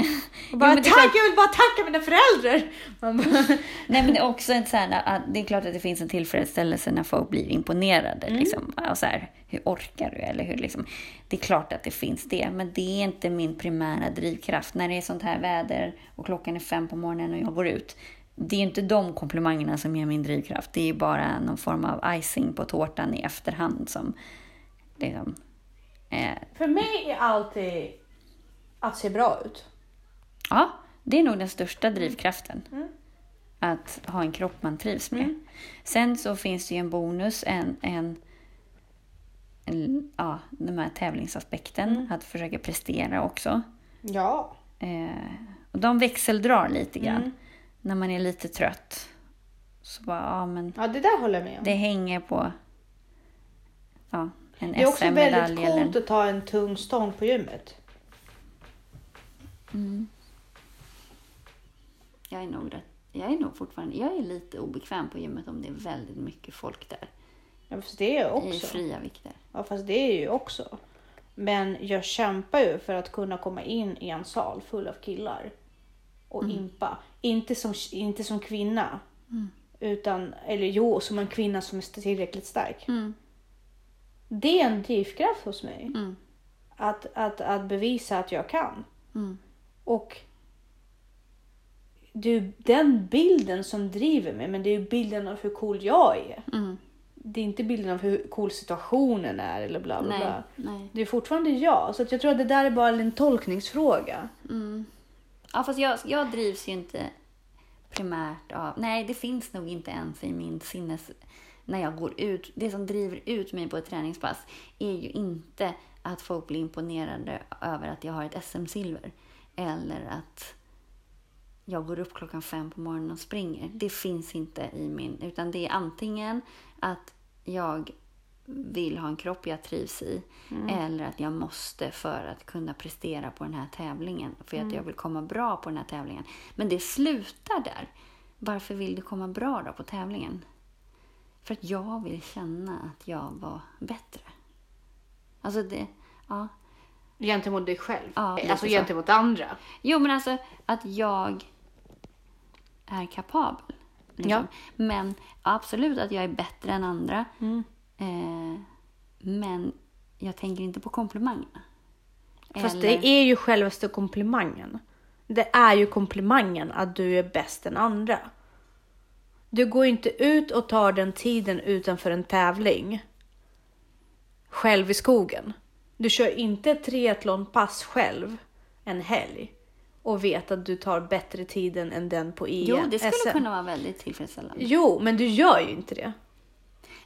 Och bara, är tack, klart- jag vill bara tacka mina föräldrar! Bara, Nej, men det är också ett så här, det är klart att det finns en tillfredsställelse när folk blir imponerade. Mm. Liksom. Och så här, hur orkar du? Eller hur, liksom. Det är klart att det finns det, men det är inte min primära drivkraft. När det är sånt här väder och klockan är fem på morgonen och jag går ut. Det är inte de komplimangerna som ger min drivkraft. Det är bara någon form av icing på tårtan i efterhand som liksom, För mig är alltid att se bra ut. Ja, det är nog den största drivkraften. Att ha en kropp man trivs med. Sen så finns det ju en bonus, en, en, en ja, den här tävlingsaspekten. Att försöka prestera också. Ja. Eh, och de växeldrar lite grann. När man är lite trött. Så bara, ja men Ja, det där håller jag med om. det hänger på... Ja, en Det är också väldigt SM-medalj eller... coolt att ta en tung stång på gymmet. Mm. Jag är nog jag är nog fortfarande, jag är lite obekväm på gymmet om det är väldigt mycket folk där. Ja, fast det är jag I också. fria vikter. Ja, fast det är ju också. Men jag kämpar ju för att kunna komma in i en sal full av killar och Mm. impa. Inte som, inte som kvinna, utan, eller jo, som en kvinna som är tillräckligt stark. Mm. Det är en drivkraft hos mig. Mm. Att, att, att bevisa att jag kan. Mm. Och det är den bilden som driver mig, men det är bilden av hur cool jag är. Mm. Det är inte bilden av hur cool situationen är eller bla bla Nej, bla. nej. Det är fortfarande jag, så att jag tror att det där är bara en tolkningsfråga. Mm. Ja, fast jag, jag drivs ju inte primärt av... Nej, det finns nog inte ens i min sinnes... När jag går ut. Det som driver ut mig på ett träningspass är ju inte att folk blir imponerade över att jag har ett SM-silver. Eller att jag går upp klockan fem på morgonen och springer. Det finns inte i min... Utan det är antingen att jag vill ha en kropp jag trivs i. Eller att jag måste för att kunna prestera på den här tävlingen. För att jag vill komma bra på den här tävlingen. Men det slutar där. Varför vill du komma bra då på tävlingen? För att jag vill känna att jag var bättre. Alltså det... Ja. Gentemot dig själv. Ja, alltså så. gentemot andra. Jo, men alltså att jag är kapabel. Liksom. Ja. Men absolut att jag är bättre än andra. Mm. Eh, men jag tänker inte på komplimangerna. Fast Eller- det är ju självaste komplimangen. Det är ju komplimangen att du är bäst än andra. Du går inte ut och tar den tiden utanför en tävling själv i skogen. Du kör inte ett triathlonpass själv en helg och vet att du tar bättre tiden än den på EM. Jo, det skulle SM. kunna vara väldigt tillfredsställande. Jo, men du gör ju inte det.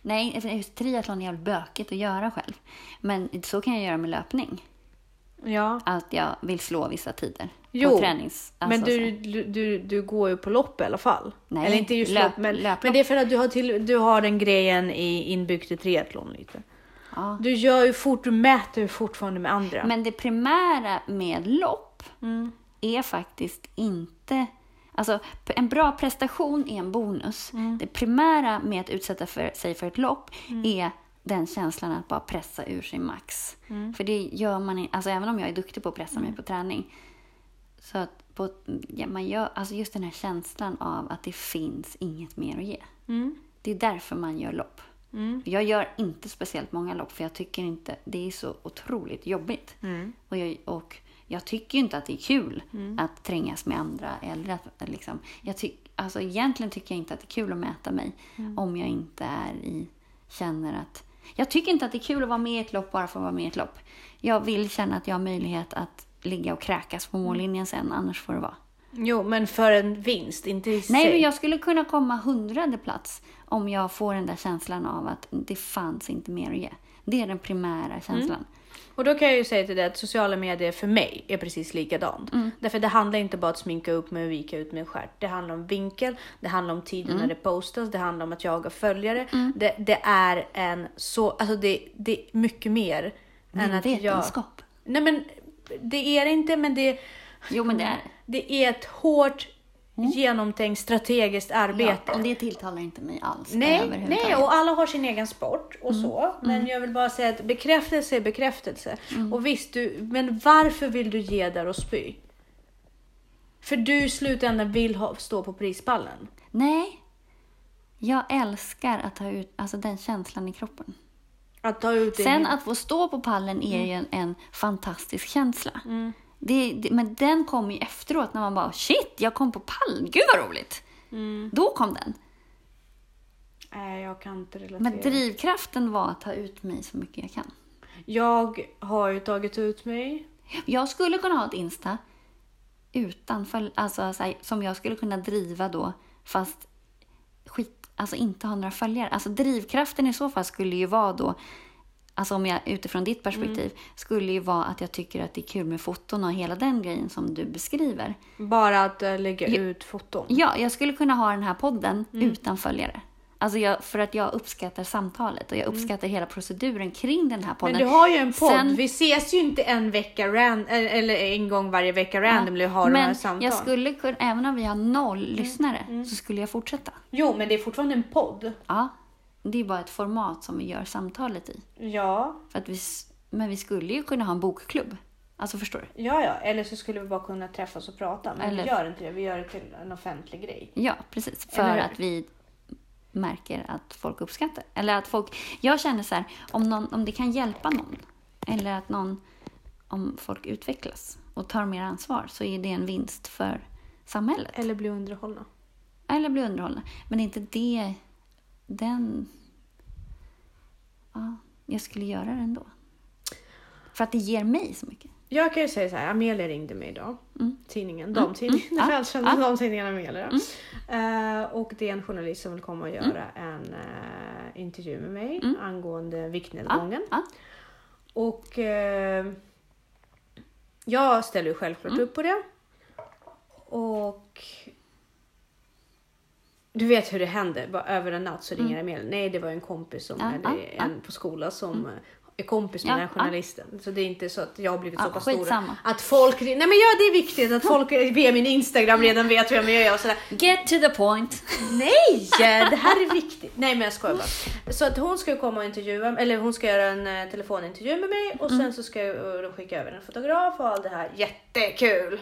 Nej, triathlon är jävligt bökigt att göra själv. Men så kan jag göra med löpning. Ja, Att jag vill slå vissa tider. Jo, på tränings... men alltså du, så. du, du, du går ju på lopp i alla fall. Nej, Eller inte just löp- lopp, men, löplopp. men det är för att du har, till, du har den grejen i, inbyggt i triathlon lite. Ja. Du gör ju fort, du mäter ju fortfarande med andra. Men det primära med lopp Mm. är faktiskt inte... Alltså, en bra prestation är en bonus. Mm. Det primära med att utsätta för, sig för ett lopp är den känslan att bara pressa ur sig max. Mm. För det gör man alltså även om jag är duktig på att pressa mig på träning. Så att på, ja, man gör, alltså just den här känslan av att det finns inget mer att ge. Mm. Det är därför man gör lopp. Mm. Jag gör inte speciellt många lopp för jag tycker inte det är så otroligt jobbigt. Mm. Och, jag, och jag tycker ju inte att det är kul att trängas med andra. Eller att, liksom, jag tyck, alltså, egentligen tycker jag inte att det är kul att mäta mig om jag inte är i, känner att... Jag tycker inte att det är kul att vara med i ett lopp bara för att vara med i ett lopp. Jag vill känna att jag har möjlighet att ligga och kräkas på mållinjen sen, annars får det vara. Jo, men för en vinst, inte i Nej, sig. men jag skulle kunna komma hundrade plats om jag får den där känslan av att det fanns inte mer att ge. Det är den primära känslan. Och då kan jag ju säga till dig att sociala medier för mig är precis likadant. Mm. Därför det handlar inte bara om att sminka upp mig och vika ut min stjärt. Det handlar om vinkel, det handlar om tiden Mm. när det postas, det handlar om att jaga följare. Det, det är en så, alltså det, det är mycket mer än att jag... Vetenskap. Nej men det är det inte, men det, Jo, men det är det är ett hårt genomtänkt strategiskt arbete. Ja, och det tilltalar inte mig alls Nej, nej, och alla har sin egen sport och Mm. så. Men jag vill bara säga att bekräftelse är bekräftelse. Och visst, du, men varför vill du ge där och spy? För du i slutändan vill ha, stå på prispallen. Nej. Jag älskar att ta ut alltså den känslan i kroppen. Att ta ut det. Sen att få stå på pallen är ju en, en fantastisk känsla. Mm. Det, det, men den kommer ju efteråt när man bara shit, jag kom på pallen, gud vad roligt. Mm. Då kom den. Nej, jag kan inte relatera. Men drivkraften var att ta ut mig så mycket jag kan. Jag har ju tagit ut mig. Jag skulle kunna ha ett Insta utan följ, alltså så här, som jag skulle kunna driva då fast skit, alltså inte ha några följare. Alltså drivkraften i så fall skulle ju vara då, alltså om jag utifrån ditt perspektiv, skulle ju vara att jag tycker att det är kul med foton och hela den grejen som du beskriver. Bara att äh, lägga ut foton. Ja, jag skulle kunna ha den här podden utan följare. Alltså jag, för att jag uppskattar samtalet och jag uppskattar hela proceduren kring den här podden. Mm. Men du har ju en podd. Sen- Vi ses ju inte en vecka ran- eller en gång varje vecka randomly och har de här Men samtal. jag skulle kunna, även om vi har noll Mm. lyssnare, så skulle jag fortsätta. Jo, men det är fortfarande en podd. Ja, det är bara ett format som vi gör samtalet i. Ja, För att vi, men vi skulle ju kunna ha en bokklubb. Alltså förstår du? ja, ja. Eller så skulle vi bara kunna träffas och prata. Men Eller- vi gör inte det. Vi gör det till en offentlig grej. Ja, precis. För att vi märker att folk uppskattar. Eller att folk... Jag känner så här, om, någon, om det kan hjälpa någon. Eller att någon... Om folk utvecklas och tar mer ansvar så är det en vinst för samhället. Eller bli underhållna. Eller bli underhållna. Men det är inte det... Den... Ja, jag skulle göra det ändå. För att det ger mig så mycket. Jag kan ju säga så här, Amelia ringde mig idag. Tidningen, Mm. damtidningen. Mm. Den Ja. välkända Ja. damtidningen Amelia. Eh, och det är en journalist som vill komma och göra en eh, intervju med mig angående viktnedgången. Och eh, jag ställer ju självklart Mm. upp på det. Och du vet hur det händer. Bara över en natt så ringer Amelia. Nej, det var en kompis som Mm. Ja. en på skolan som är kompis med Ja, den här ja. journalisten. Så det är inte så att jag har blivit Ja, så pass stor. Att folk... Nej men ja, det är viktigt att folk via min Instagram redan vet vem jag är och sådär. Get to the point. Nej, det här är viktigt. Nej men jag skojar bara. Så att hon ska komma och intervjua, eller hon ska göra en eh, telefonintervju med mig och sen så ska jag, de skicka över en fotograf och allt det här. Jättekul!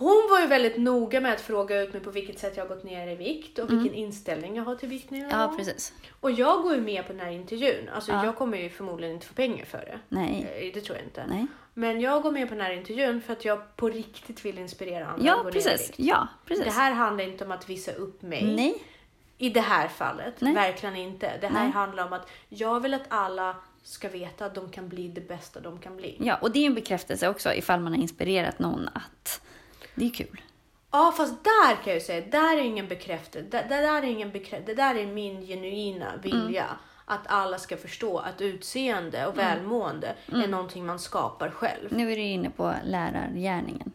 Hon var ju väldigt noga med att fråga ut mig på vilket sätt jag har gått ner i vikt och vilken inställning jag har till viktning. Ja, precis. Och jag går ju med på den här intervjun. Alltså Ja. jag kommer ju förmodligen inte få pengar för det. Nej. Eh, Det tror jag inte. Nej. Men jag går med på den här intervjun för att jag på riktigt vill inspirera andra att Ja, gå ner i precis. vikt. Ja, precis. Det här handlar inte om att visa upp mig. Nej. I det här fallet, Nej. verkligen inte. Det här Nej. handlar om att jag vill att alla ska veta att de kan bli det bästa de kan bli. Ja, och det är en bekräftelse också ifall man har inspirerat någon att det är kul. Ja, fast där kan jag säga, där är ingen bekräftelse. Det där är ingen bekräftelse. Det där är min genuina vilja. Att alla ska förstå att utseende och välmående är någonting man skapar själv. Nu är du inne på lärargärningen.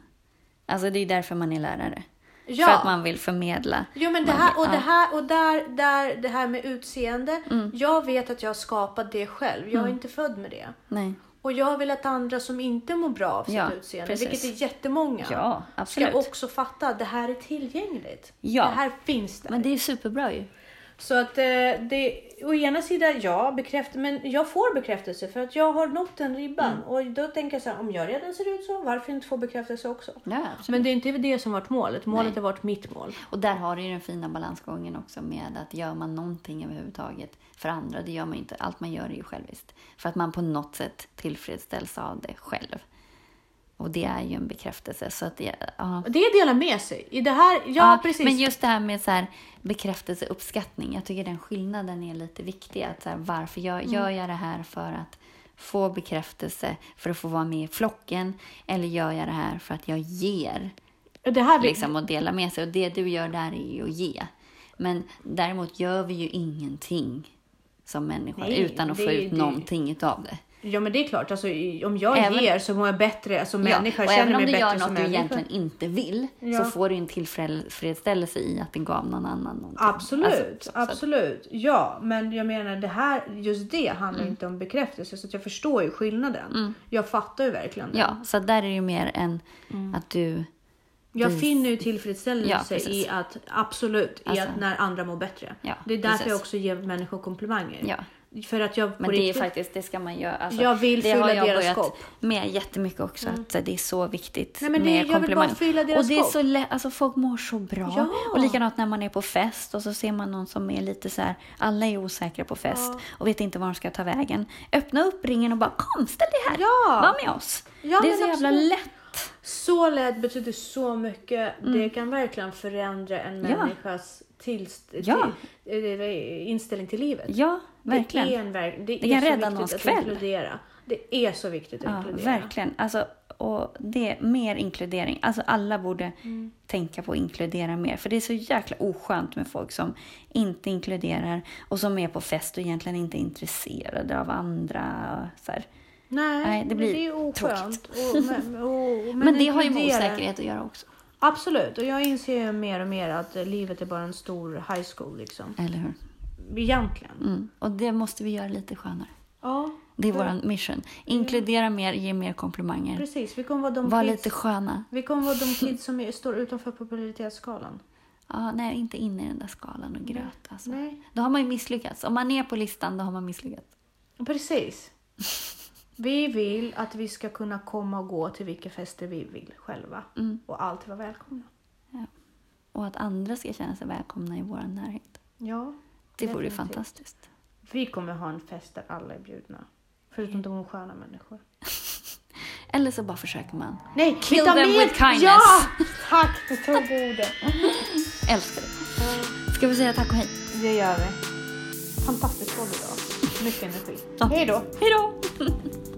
Alltså det är därför man är lärare. Ja. För att man vill förmedla. Jo men det här vill- och det här och där, där det här med utseende. Mm. Jag vet att jag har skapat det själv. Jag är inte född med det. Nej. Och jag vill att andra som inte mår bra av sitt Ja, utseende, precis. vilket är jättemånga, Ja, absolut. ska också fatta att det här är tillgängligt. Ja. Det här finns där. Men det är superbra ju. Så att eh, det, å ena sidan ja, bekräft, men jag får bekräftelse för att jag har nått den ribban. Mm. Och då tänker jag så här, om jag redan ser ut så, varför inte få bekräftelse också? Ja. Men det är inte det som varit målet. Målet Nej. har varit mitt mål. Och där har du ju den fina balansgången också med att gör man någonting överhuvudtaget för andra, det gör man inte. Allt man gör är ju själviskt. För att man på något sätt tillfredsställs av det själv. Och det är ju en bekräftelse. Så att det, ja. Och det delar med sig. I det här, ja, precis. Men just det här med så här, bekräftelse, uppskattning. Jag tycker den skillnaden är lite viktig. Att så här, varför gör, Mm. gör jag det här för att få bekräftelse, för att få vara med i flocken? Eller gör jag det här för att jag ger? Och det här, liksom att dela med sig. Och det du gör där är ju att ge. Men däremot gör vi ju ingenting som människor Nej, utan att få ut det- någonting utav det. Ja men det är klart, alltså, om jag Även- ger så mår jag bättre som människa. och känner även om mig du gör något du människa. egentligen inte vill Ja. så får du en tillfredsställelse i att det gav någon annan någonting. Absolut, Alltså, så- så- absolut. Ja, men jag menar det här, just det handlar Mm. inte om bekräftelse så jag förstår ju skillnaden. Jag fattar ju verkligen det. Ja, så där är det ju mer än att du... Jag finner ju Ja, tillfredsställelse precis. i att, absolut, i Alltså. att när andra mår bättre. Ja, det är därför precis. jag också ger människor komplimanger. Ja. För att jag Men det är riktigt, faktiskt, det ska man göra. Alltså, Jag vill det fylla har jag deras börjat kopp. med jättemycket också. Att det är så viktigt Nej, men det- med jag komplimanger. deras och det är så lätt, alltså folk mår så bra. Ja. Och likadant när man är på fest och så ser man någon som är lite så här, alla är osäkra på fest och vet inte var de ska ta vägen. Öppna upp ringen och bara kom, ställ dig här, Ja. var med oss. Ja, det är så jävla absolut. lätt. Så lätt betyder så mycket. Det kan verkligen förändra en Mm. Människas tillst- Ja. till, inställning till livet. Ja, verkligen. Det, är en verk- det, Det kan rädda någons kväll. inkludera. Det är så viktigt att Ja, inkludera. verkligen. Alltså, och det är mer inkludering. Alltså alla borde Mm. tänka på att inkludera mer. För det är så jäkla oskönt med folk som inte inkluderar och som är på fest och egentligen inte är intresserade av andra. Så här. Nej, Nej, det men blir det är oskönt. Och, men, och, Men, det har ju med osäkerhet att göra också. Absolut, och jag inser ju mer och mer att livet är bara en stor high school liksom. Eller hur? Egentligen. Mm. Och det måste vi göra lite skönare. Ja, Det är för- vår mission. Inkludera mer, ge mer komplimanger. precis. Vi kommer vara de Var kids, lite sköna. vi kommer vara de kids som är, står utanför popularitetsskalan. Ja, nej, inte inne i den där skalan och gröt. Alltså. Nej, Då har man ju misslyckats. Om man är på listan, då har man misslyckats. precis. Vi vill att vi ska kunna komma och gå till vilka fester vi vill själva. Mm. Och alltid vara välkomna. Och att andra ska känna sig välkomna i vår närhet. Ja, Det vore fantastiskt. vi kommer ha en fest där alla är bjudna. Förutom de sköna människor. Eller så bara försöker man. Nej, Kill them med- with kindness. Ja! Tack, du tog orden. Älskar det. Ska vi säga tack och hej? Det gör vi. Fantastiskt podd idag. Mycket energi. Ja. Hej då! Hej då!